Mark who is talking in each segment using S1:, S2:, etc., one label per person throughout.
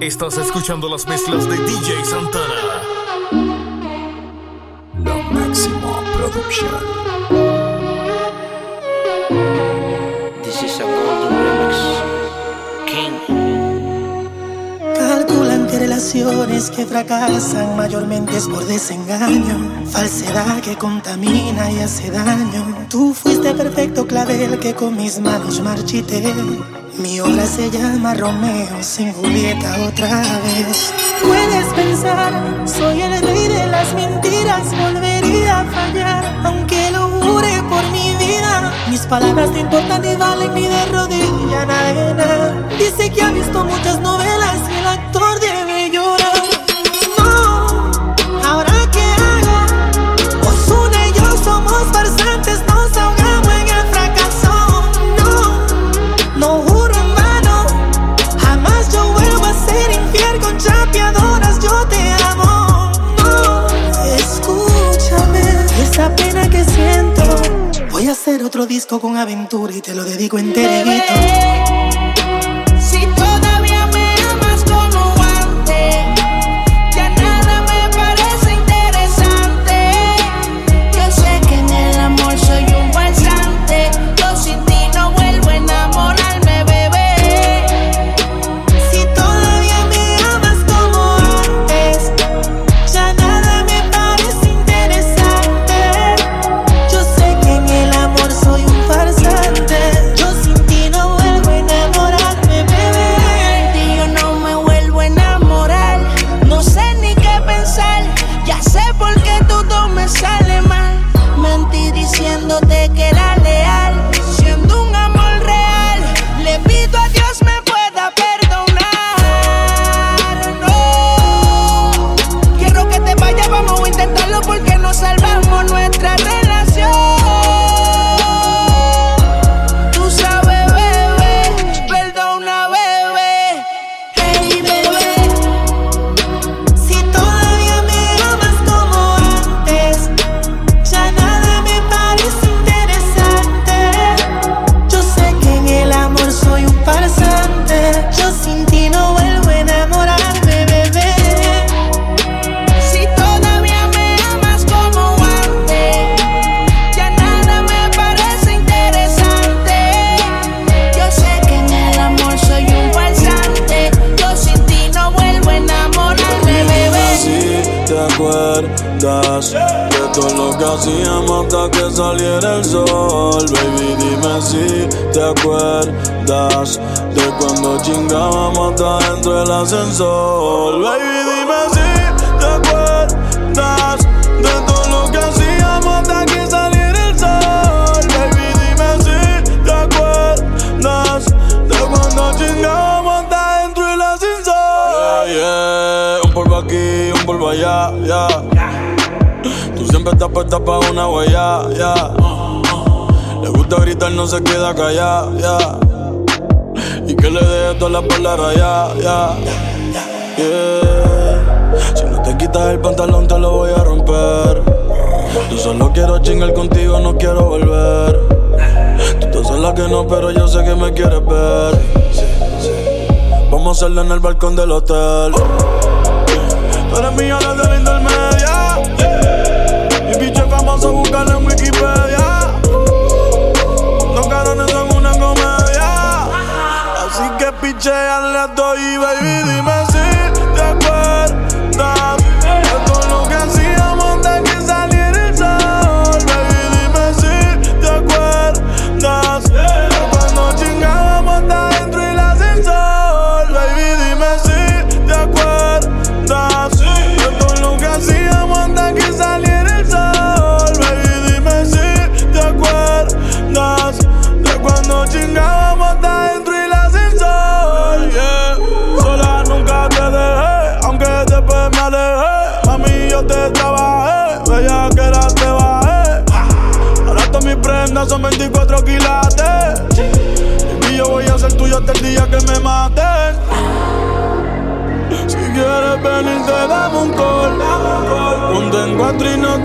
S1: Estás escuchando las mezclas de DJ Santana.
S2: La máxima producción.
S3: This is a golden remix. King.
S4: Calculan que relaciones que fracasan mayormente es por desengaño, falsedad que contamina y hace daño. Tú fuiste perfecto clavel que con mis manos marchité. Mi obra se llama Romeo sin Julieta otra vez. Puedes pensar, soy el rey de las mentiras, volvería a fallar, aunque lo jure por mi vida. Mis palabras no importan ni valen ni de rodilla nada. Dice que ha visto muchas novelas con aventura y te lo dedico enterito.
S5: Hacíamos hasta que saliera el sol, baby, dime si te acuerdas de cuando chingábamos hasta dentro del ascensor, baby, dime si te acuerdas de todo lo que hacíamos hasta que saliera el sol, baby, dime si te acuerdas de cuando chingábamos hasta dentro del ascensor, yeah, yeah. un polvo aquí, un polvo allá, ya. Tú siempre estás puesta pa' una huella, ya. Le gusta gritar, no se queda callada, ya. Y que le deje todas las palabras, ya, ya. Yeah. Si no te quitas el pantalón, te lo voy a romper. Yo solo quiero chingar contigo, no quiero volver. Tú te haces la que no, pero yo sé que me quieres ver. Vamos a hacerlo en el balcón del hotel. Tú eres mía desde la intermedia. Famoso, búscalo en Wikipedia. Los carones son una comedia. Así que picheale a todo y baby, dime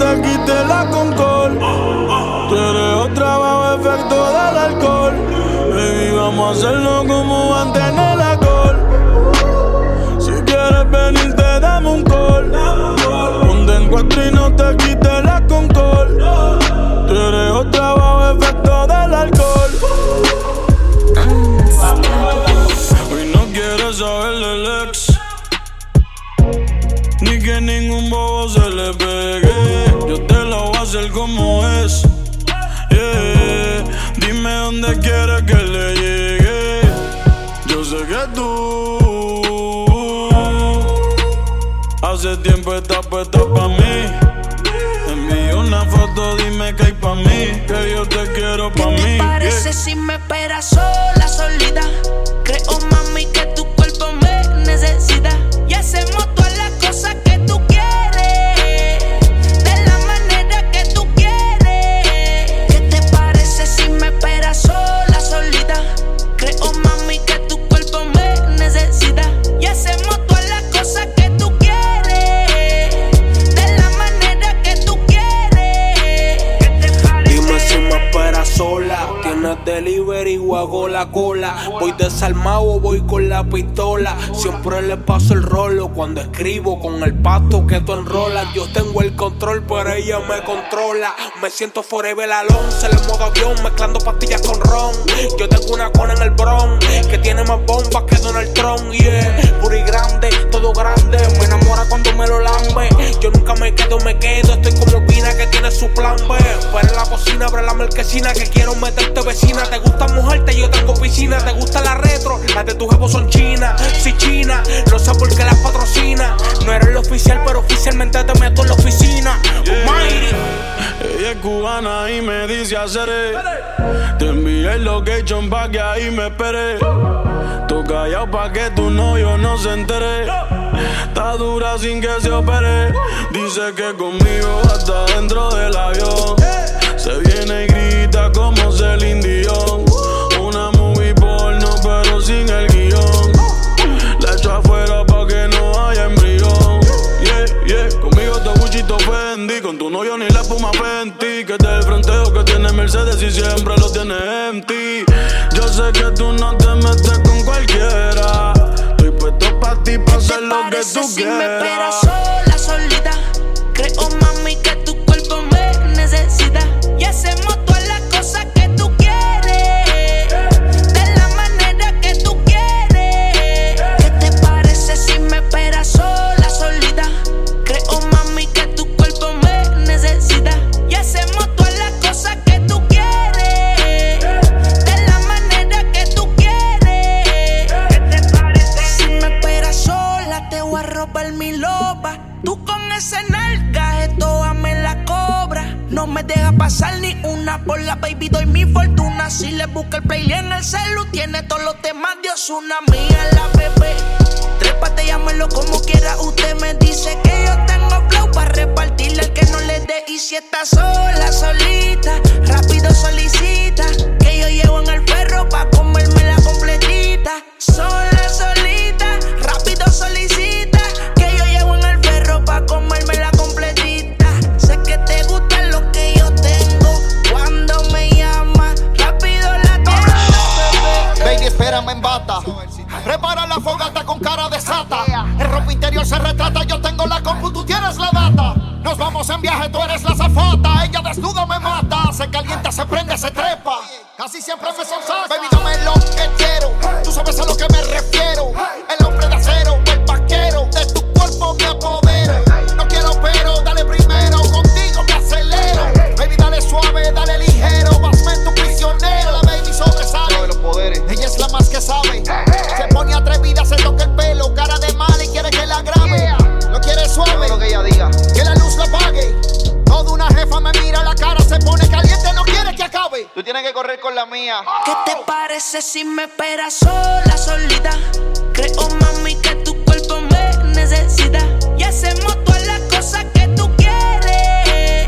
S5: te quite la concol. eres otra bajo efecto del alcohol. Baby, vamos a hacerlo como antes en el alcohol. Si quieres venir, te damos un call. Ponte en cuatro y no te quites la concol. Tienes otra bajo efecto del alcohol. Hoy no quieres saber del ex. Ni que ningún bobo se le pegue. Como es. Yeah. Dime dónde quieres que le llegue. Yo sé que tú hace tiempo estás puesta pa' mí. Una foto, dime que hay pa' mí. Que yo te quiero pa'
S6: ¿Qué
S5: mí.
S6: te parece
S5: yeah.
S6: si me esperas sola, solita? Creo, mami, que tu
S7: cuando escribo con el pasto que tú enrolas. Yo tengo el control, pero ella me controla. Me siento forever alone, se le modo avión, mezclando pastillas con ron. Yo tengo una cona en el bron que tiene más bombas que Donald Trump. Yeah, puri grande, todo grande. Me enamora cuando me lo lambe. Yo nunca me quedo, me quedo. Estoy como Pina que tiene su plan B. Pero la abre la marquesina que quiero meterte vecina. Te gusta mojarte, yo tengo piscina. Te gusta la retro, las de tu jefe son chinas. Si china, no sé por qué las patrocina. No eres el oficial, pero oficialmente te meto en la oficina. Almighty.
S5: Ella es cubana y me dice haceré. Te envié el location pa' que ahí me espere. Tú callado pa' que tu novio no se entere. Está dura sin que se opere. Dice que conmigo hasta dentro del avión. Se viene y grita como Celine Dion. Una movie porno pero sin el guion. La echo afuera pa' que no haya embrión. Yeah, yeah, conmigo te buchito Fendi. Con tu novio ni la espuma Fenty. Que te el fronteo que tiene Mercedes y siempre lo tiene empty. Yo sé que tú no te metes con cualquiera. Estoy puesto pa' ti, pa' hacer lo que tú
S6: si
S5: quieras.
S6: Una mía, la bebé. Trépate, llámelo como quiera. Usted me dice que yo tengo flow para repartirle al que no le dé. Y si está sola, solita, rápido solicita.
S8: Compu, tú tienes la data. Nos vamos en viaje, tú eres la zafata. Ella desnuda me mata. Se calienta, se prende, se trepa. Casi siempre me sonsaca. Baby, dame lo que quiero. Tú sabes a lo que me refiero.
S6: ¿Qué te parece si me esperas sola, solita? Creo, mami, que tu cuerpo me necesita. Y hacemos todas las cosas que tú quieres.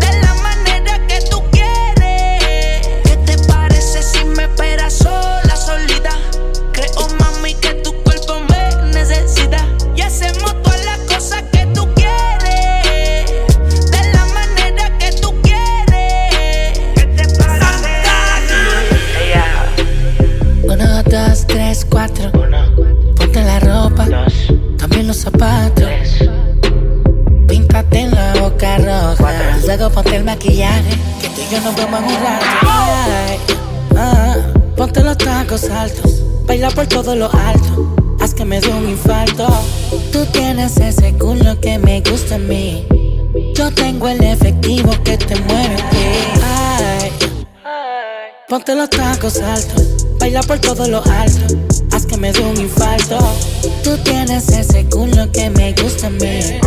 S6: De la manera que tú quieres. ¿Qué te parece si me esperas sola,
S9: 3, 4. Ponte la ropa, cambia los zapatos. Píntate en la boca roja. Luego ponte el maquillaje, que tú y yo nos vemos en un rato. Ah, ponte los tacos altos, baila por todo lo alto. Haz que me dé un infarto. Tú tienes ese culo que me gusta a mí. Yo tengo el efectivo que te mueve. Ay, ponte los tacos altos. Baila por todo lo alto. Haz que me dé un infarto. Tú tienes ese culo que me gusta a mí.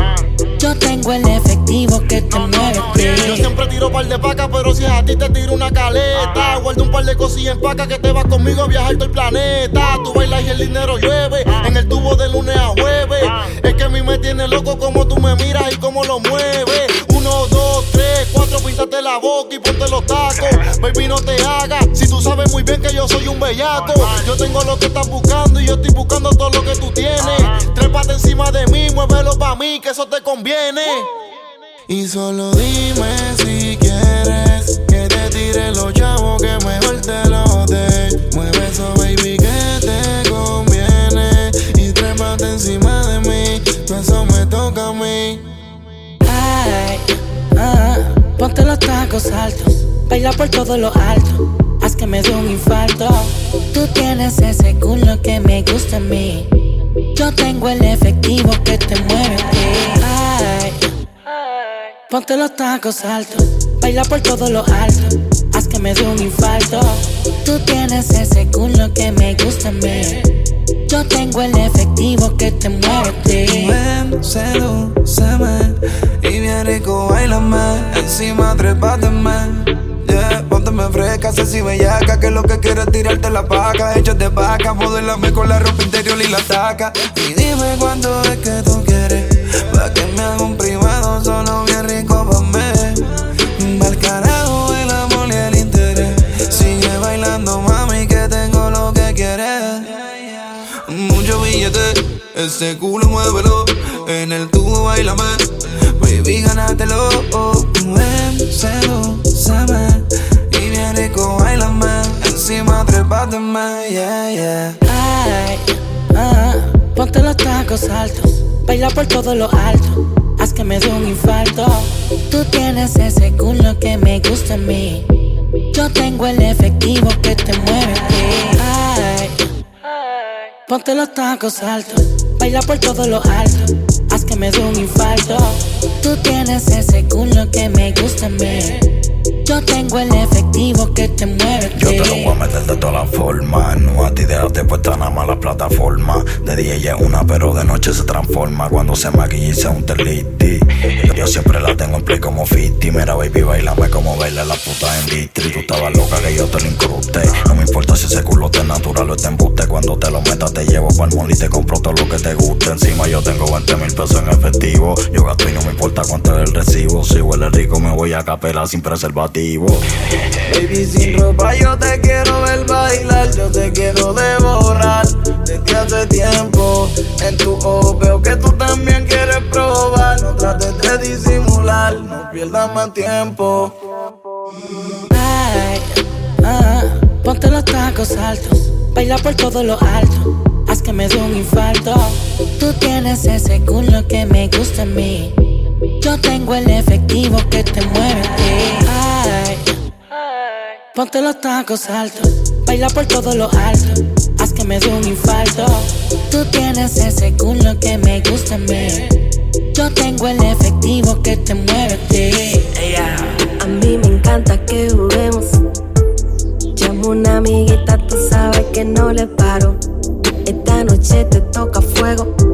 S9: Yo tengo el efectivo que te mueve a ti.
S10: Yo siempre tiro par de pacas, pero si es a ti te tiro una caleta. Guardo un par de cosillas en paca que te vas conmigo a viajar todo el planeta. Tú bailas y el dinero llueve. En el tubo de lunes a jueves. Es que a mí me tiene loco como tú me miras y cómo lo mueves. Yo soy un bellaco. Yo tengo lo que estás buscando y yo estoy buscando todo lo que tú tienes. Trépate encima de mí, muévelo pa' mí, que eso te conviene. Y solo dime si quieres que te tire los chavos que mejor te los dé. Mueve eso, baby, que te conviene. Y trépate encima de mí, eso me toca a mí.
S9: Ay, ah, ponte los tacos altos. Baila por todo lo alto. Que me dé un infarto. Tú tienes ese culo que me gusta a mí. Yo tengo el efectivo que te mueve. Ay, ponte los tacos altos. Baila por todo lo alto. Haz que me dé un infarto. Tú tienes ese culo que me gusta a mí. Yo tengo el efectivo que te mueve.
S11: Ven, sedúceme y bien rico bailame. Encima trépateme. Pónteme fresca, sexy bellaca Que lo que quiero es tirarte la paca. De vaca, modelame con la ropa interior y la taca. Y dime cuándo es que tú quieres Pa' que me haga un privado solo bien rico pa' mí Pa'l carajo el amor y el interés. Sigue bailando mami que tengo lo que quieres. Mucho billete, ese culo muévelo. En el tubo bailame Baby, gánatelo. Ven, sedúceme Y bien rico, bailame Encima trepáteme, yeah, yeah
S9: Ay, ah, ponte los tacos altos. Baila por todo lo alto. Haz que me dé un infarto. Tú tienes ese culo que me gusta a mí. Yo tengo el efectivo que te mueve a ti. Ay, ponte los tacos altos. Baila por todo lo alto. Haz que me dé un infarto. Tú tienes ese culo que me gusta a mí. Yo tengo el efectivo que te mueve
S12: Yo te lo voy a meter de todas las formas. No a ti déjate puesta nada más la plataforma. De día ella es una, pero de noche se transforma. Cuando se maquilla y se unta el lipstick. Yo siempre la tengo en play como 50. Mira, baby, bailame como baila la puta en distri. Tú estabas loca que yo te lo incruste. No me importa si ese culo te natural o te embuste. Cuando te lo metas, te llevo pa'l mall y te compro todo lo que te guste. Encima yo tengo 20 mil pesos en efectivo. Yo gasto importa cuánto es el recibo. Si huele rico, me voy a capela sin preservativo.
S11: Baby, sin ropa yo te quiero ver bailar, yo te quiero devorar desde hace tiempo. En tu ojo veo que tú también quieres probar, no trates de disimular, no pierdas más tiempo.
S9: Ay, ah, ponte los tacos altos. Baila por todo lo alto. Haz que me dé un infarto. Tú tienes ese culo que me gusta a mí. Yo tengo el efectivo que te mueve. Ay, ponte los tacos altos. Baila por todo lo alto. Haz que me dé un infarto. Tú tienes ese culo que me gusta a mí. Yo tengo el efectivo que te mueve. A
S13: mí me encanta que juguemos. Llamo una amiguita, tú sabes que no le paro. Esta noche te toca fuego.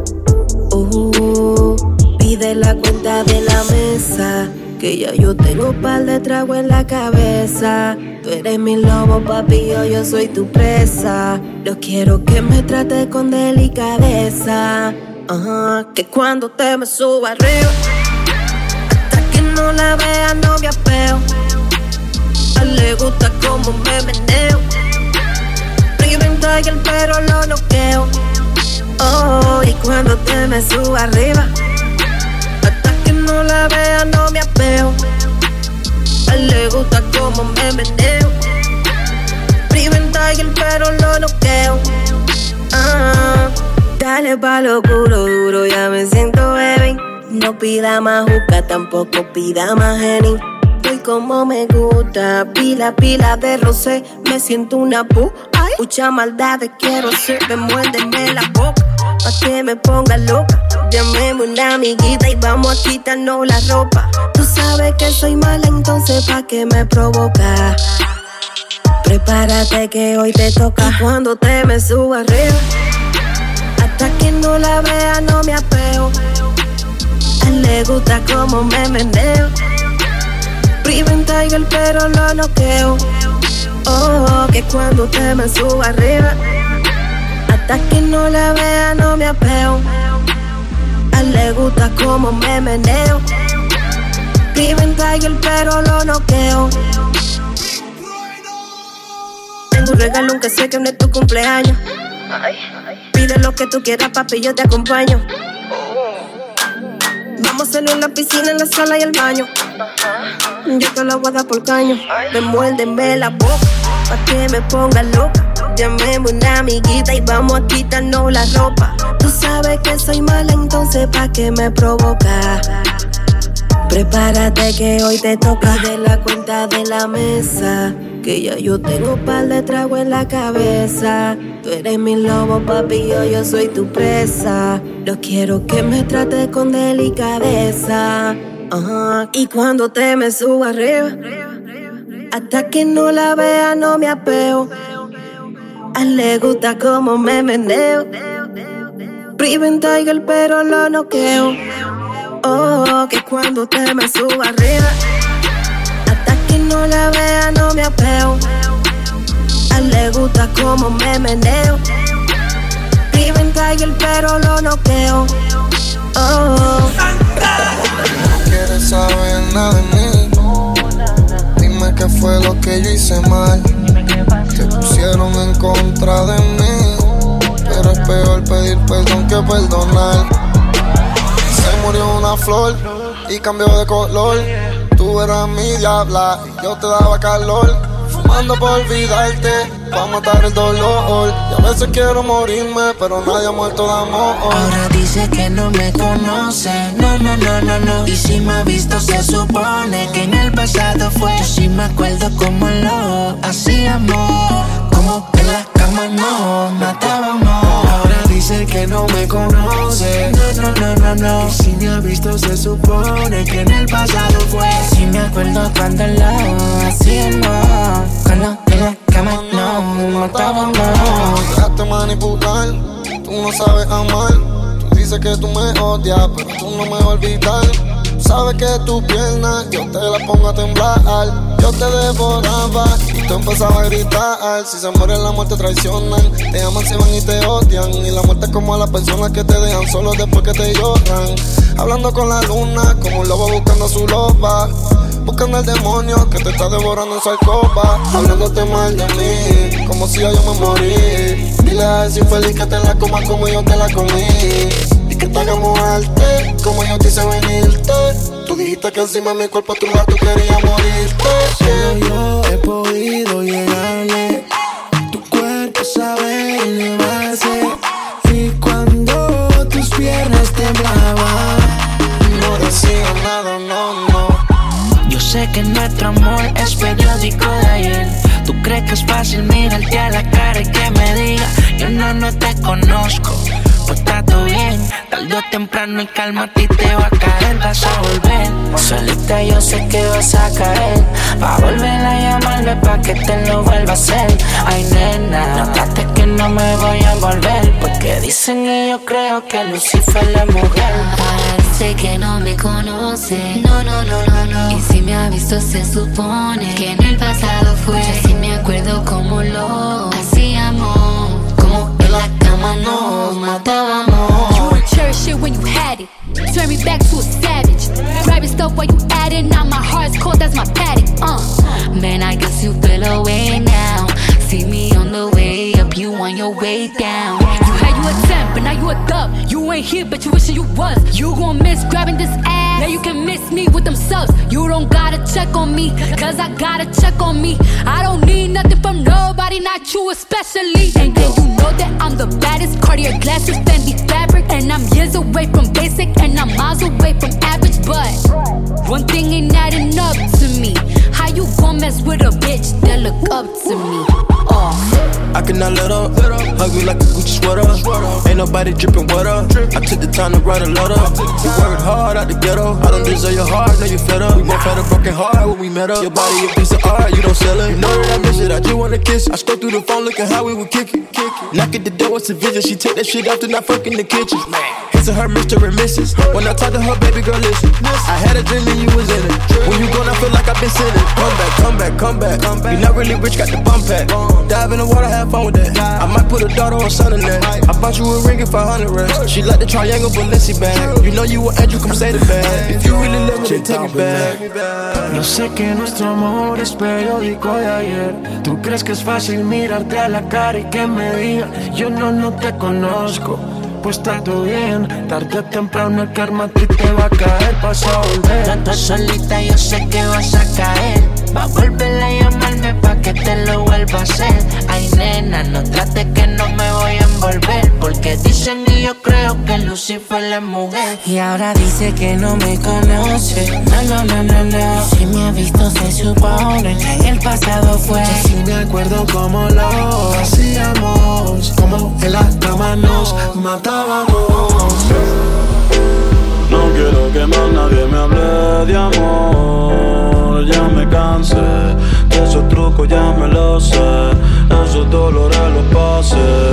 S13: Uh, pide la cuenta de la mesa. Que ya yo tengo un par de tragos en la cabeza. Tú eres mi lobo, papi, yo, yo soy tu presa. Yo quiero que me trates con delicadeza. Ajá, que cuando te me suba arriba, hasta que no la vea, no me apeo. A él le gusta como me meneo. Priven el pero lo noqueo. Oh, y cuando te me suba arriba, no la vea, no me apeo. A él le gusta como me meneo. Priven el pero lo noqueo. Ah, dale pa' lo culo duro, ya me siento bebé. No pida más juca, tampoco pida más Henny. Estoy como me gusta, pila, pila de rosé. Me siento una pu, ay, mucha maldad quiero ser. Me muérdeme la boca, pa' que me ponga loca. Llamemos una amiguita y vamos a quitarnos la ropa. Tú sabes que soy mala, entonces pa' que me provoca. Prepárate que hoy te toca. Cuando te me suba arriba, hasta que no la vea no me apeo. A él le gusta como me meneo. Priven Tiger pero lo noqueo. Oh, que cuando te me suba arriba, hasta que no la vea no me apeo. A él le gusta como me meneo. Priven Tiger pero lo noqueo. Tengo un regalo aunque sé que no es tu cumpleaños. Pide lo que tú quieras, papi, yo te acompaño. Vamos a hacerlo en la piscina, en la sala y el baño. Yo te lo voy por caño. Me muérdeme la boca, pa' que me ponga loca. Llamemos una amiguita y vamos a quitarnos la ropa. Tú sabes que soy mala, entonces pa' que me provoca. Prepárate que hoy te toca de la cuenta de la mesa. Que ya yo tengo par de trago en la cabeza. Tú eres mi lobo, papi, yo, yo soy tu presa. No quiero que me trates con delicadeza. Y cuando te me suba arriba, hasta que no la vea, no me apeo. A él le gusta como me meneo. Priven Tiger, pero lo noqueo. Oh, que cuando te me suba arriba, hasta que no la vea, no me apeo. A él le gusta como me meneo. Priven Tiger, pero lo noqueo. Oh.
S14: Quieres saber nada de mí. Dime qué fue lo que yo hice mal. Te pusieron en contra de mí. Pero es peor pedir perdón que perdonar. Se murió una flor y cambió de color. Tú eras mi diabla y yo te daba calor. Fumando por olvidarte, pa' matar el dolor. Y a veces quiero morirme, pero nadie ha muerto de amor.
S15: Ahora dice que no me conoce, no, no, no, no, no. Y si me ha visto se supone que en el pasado fue. Yo sí me acuerdo como lo hacíamos, como en la cama nos matábamos. Ahora dice que no me conoce, no, no, no, no, no. Y si me ha visto se supone que en el pasado fue. Sí me acuerdo cuando lo hacíamos, cuando en la cama nos matábamos.
S14: Dejaste manipular, tú no sabes amar. Tú dices que tú me odias, pero tú no me vas a olvidar. Sabes que tu pierna yo te la pongo a temblar. Yo te devoraba y tú empezabas a gritar. Si se mueren, la muerte traicionan. Te aman, se van y te odian. Y la muerte es como a las personas que te dejan solo después que te lloran. Hablando con la luna, como un lobo buscando su loba. Buscando al demonio que te está devorando en su alcoba. Hablándote mal de mí, como si yo me morí. Dile a ese infeliz que te la coma como yo te la comí. Y que te hagamos arte, como yo te hice venirte. Tú dijiste que encima de mi cuerpo tu tú querías morirte.
S15: Solo yo he podido llegarle. Que nuestro amor es periódico de ayer. Tú crees que es fácil mirarte a la cara y que me diga, yo no, no te conozco. Pues trato bien, tarde o temprano y calma a ti te va a caer, vas a volver. Solita yo sé que vas a caer, va a volver a llamarme pa' que te lo vuelva a hacer. Ay nena, notaste que no me voy a dicen y yo creo que Lucifer es mujer.
S16: Parece que no me conoce, no, no, no, no, no. Y si me ha visto se supone que en el pasado fue. Yo sí me acuerdo como lo hacíamos, como en la cama nos matábamos.
S17: You would cherish it when you had it. Turn me back to a savage. Grabbing stuff while you at it. Now my heart's cold, that's my paddock. Uh.
S16: Man, I guess you feel away now. See me on the way up, you on your way down.
S17: You a 10, but now you a dub. You ain't here, but you wishing you was. You gon' miss grabbing this ass. Now you can miss me with them subs. You don't gotta check on me, cause I gotta check on me. I don't need nothing from nobody, not you especially. And then you know that I'm the baddest. Cartier glasses, Fendi fabric, and And I'm years away from basic, and I'm miles away from average, but one thing ain't adding up to me. You gon' mess with a bitch that look up to me? Oh.
S5: I cannot let up. Hug me like a Gucci sweater. Ain't nobody dripping water. I took the time to write a letter. We worked hard out the ghetto. I don't deserve your heart, know you fed up. We both had a broken heart when we met up. Your body a piece of art, you don't sell it. You know that I miss it, I just wanna kiss. I scroll through the phone looking how we would kick it. Knock at the door, it's a visit. She take that shit off, then I fuck in the kitchen. Hits her Mr. and Mrs. When I talk to her, baby girl, listen. I had a dream and you was in it. When you gone, I feel like I've been sitting. Come back, come back, come back. Come back. You not really rich, got the bump pack. Dive in the water, have fun with that. I might put a daughter on son in that. I bought you a ring for 100 rest. She like the triangle Balenci bag. You know you an angel, come say the bag. If you really love me, then take it back.
S18: Yo sé que nuestro amor es periódico de ayer. Tú crees que es fácil mirarte a la cara y que me diga, yo no, no te conozco. Pues todo bien, tarde o temprano el karma a ti te va a caer, vas a volver.
S15: Tanto solita, yo sé que vas a caer. Va a volver a llamarme pa' que te lo vuelva a hacer. Ay, nena, no trate que no me voy a envolver. Porque dicen y yo creo que Lucifer es mujer.
S9: Y ahora dice que no me conoce. No, no, no, no, no. Si me ha visto, se supone que en el pasado fue.
S18: Yo sí me acuerdo cómo lo hacíamos. Como en la cama nos matábamos.
S5: No quiero que más nadie me hable de amor. Ya me cansé de esos trucos, ya me lo sé. Esos dolores los pasé.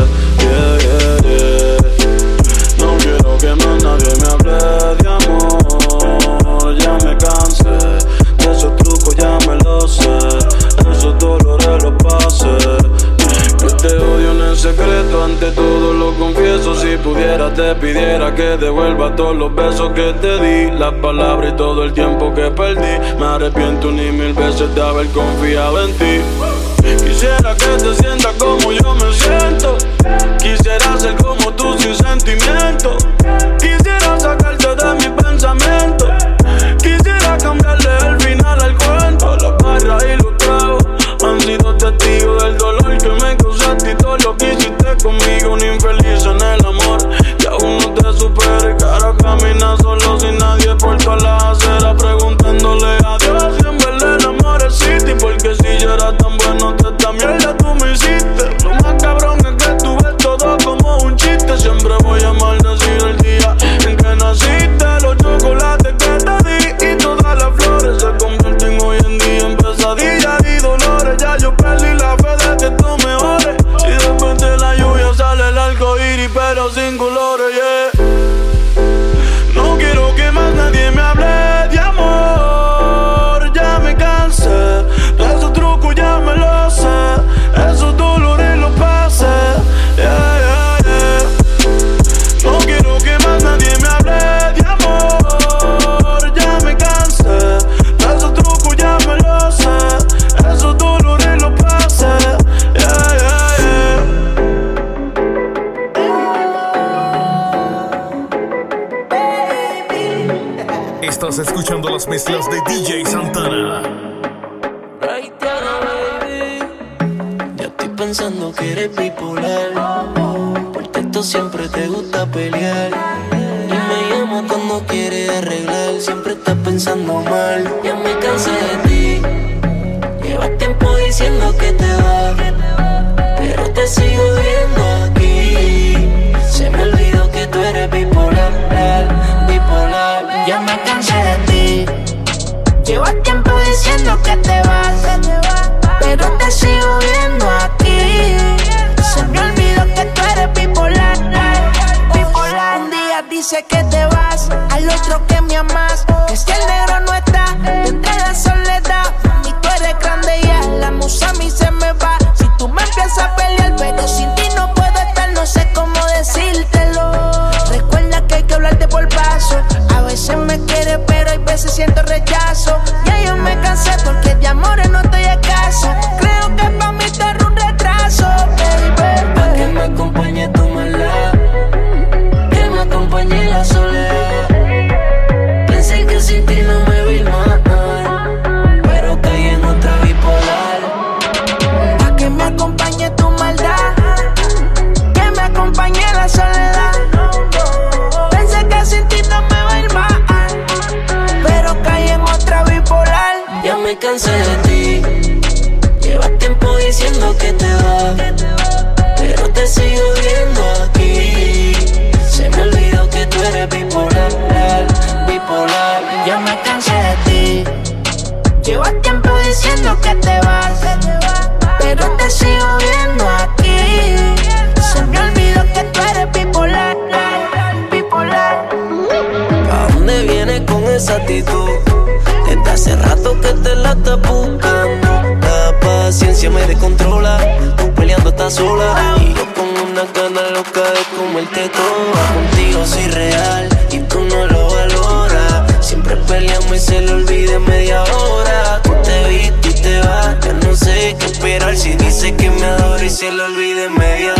S5: Pidiera que devuelva todos los besos que te di, las palabras y todo el tiempo que perdí. Me arrepiento ni mil veces de haber confiado en ti. Quisiera que te sientas como yo me siento. Quisiera ser como tú sin sentimiento. Quisiera sacarte de mi pensamiento. Quisiera cambiarle el final al cuento. Las barras y los tragos han sido testigos
S15: dice que te vas, al otro que me amas. Que si el negro no está, tendré la soledad. Y tú eres grande ya, la musa a mí se me va. Si tú me empiezas a pelear, pero sin ti no puedo estar, no sé cómo decírtelo. Recuerda que hay que hablarte por paso. A veces me quieres, pero hay veces siento rechazo. Me
S19: buscando. La paciencia me descontrola. Tú peleando estás sola. Y yo con una gana loca de comerte toda. Contigo soy real y tú no lo valoras. Siempre peleamos y se le olvida media hora. Tú te viste y te vas. Ya no sé qué esperar si dice que me adora y se le olvida media hora.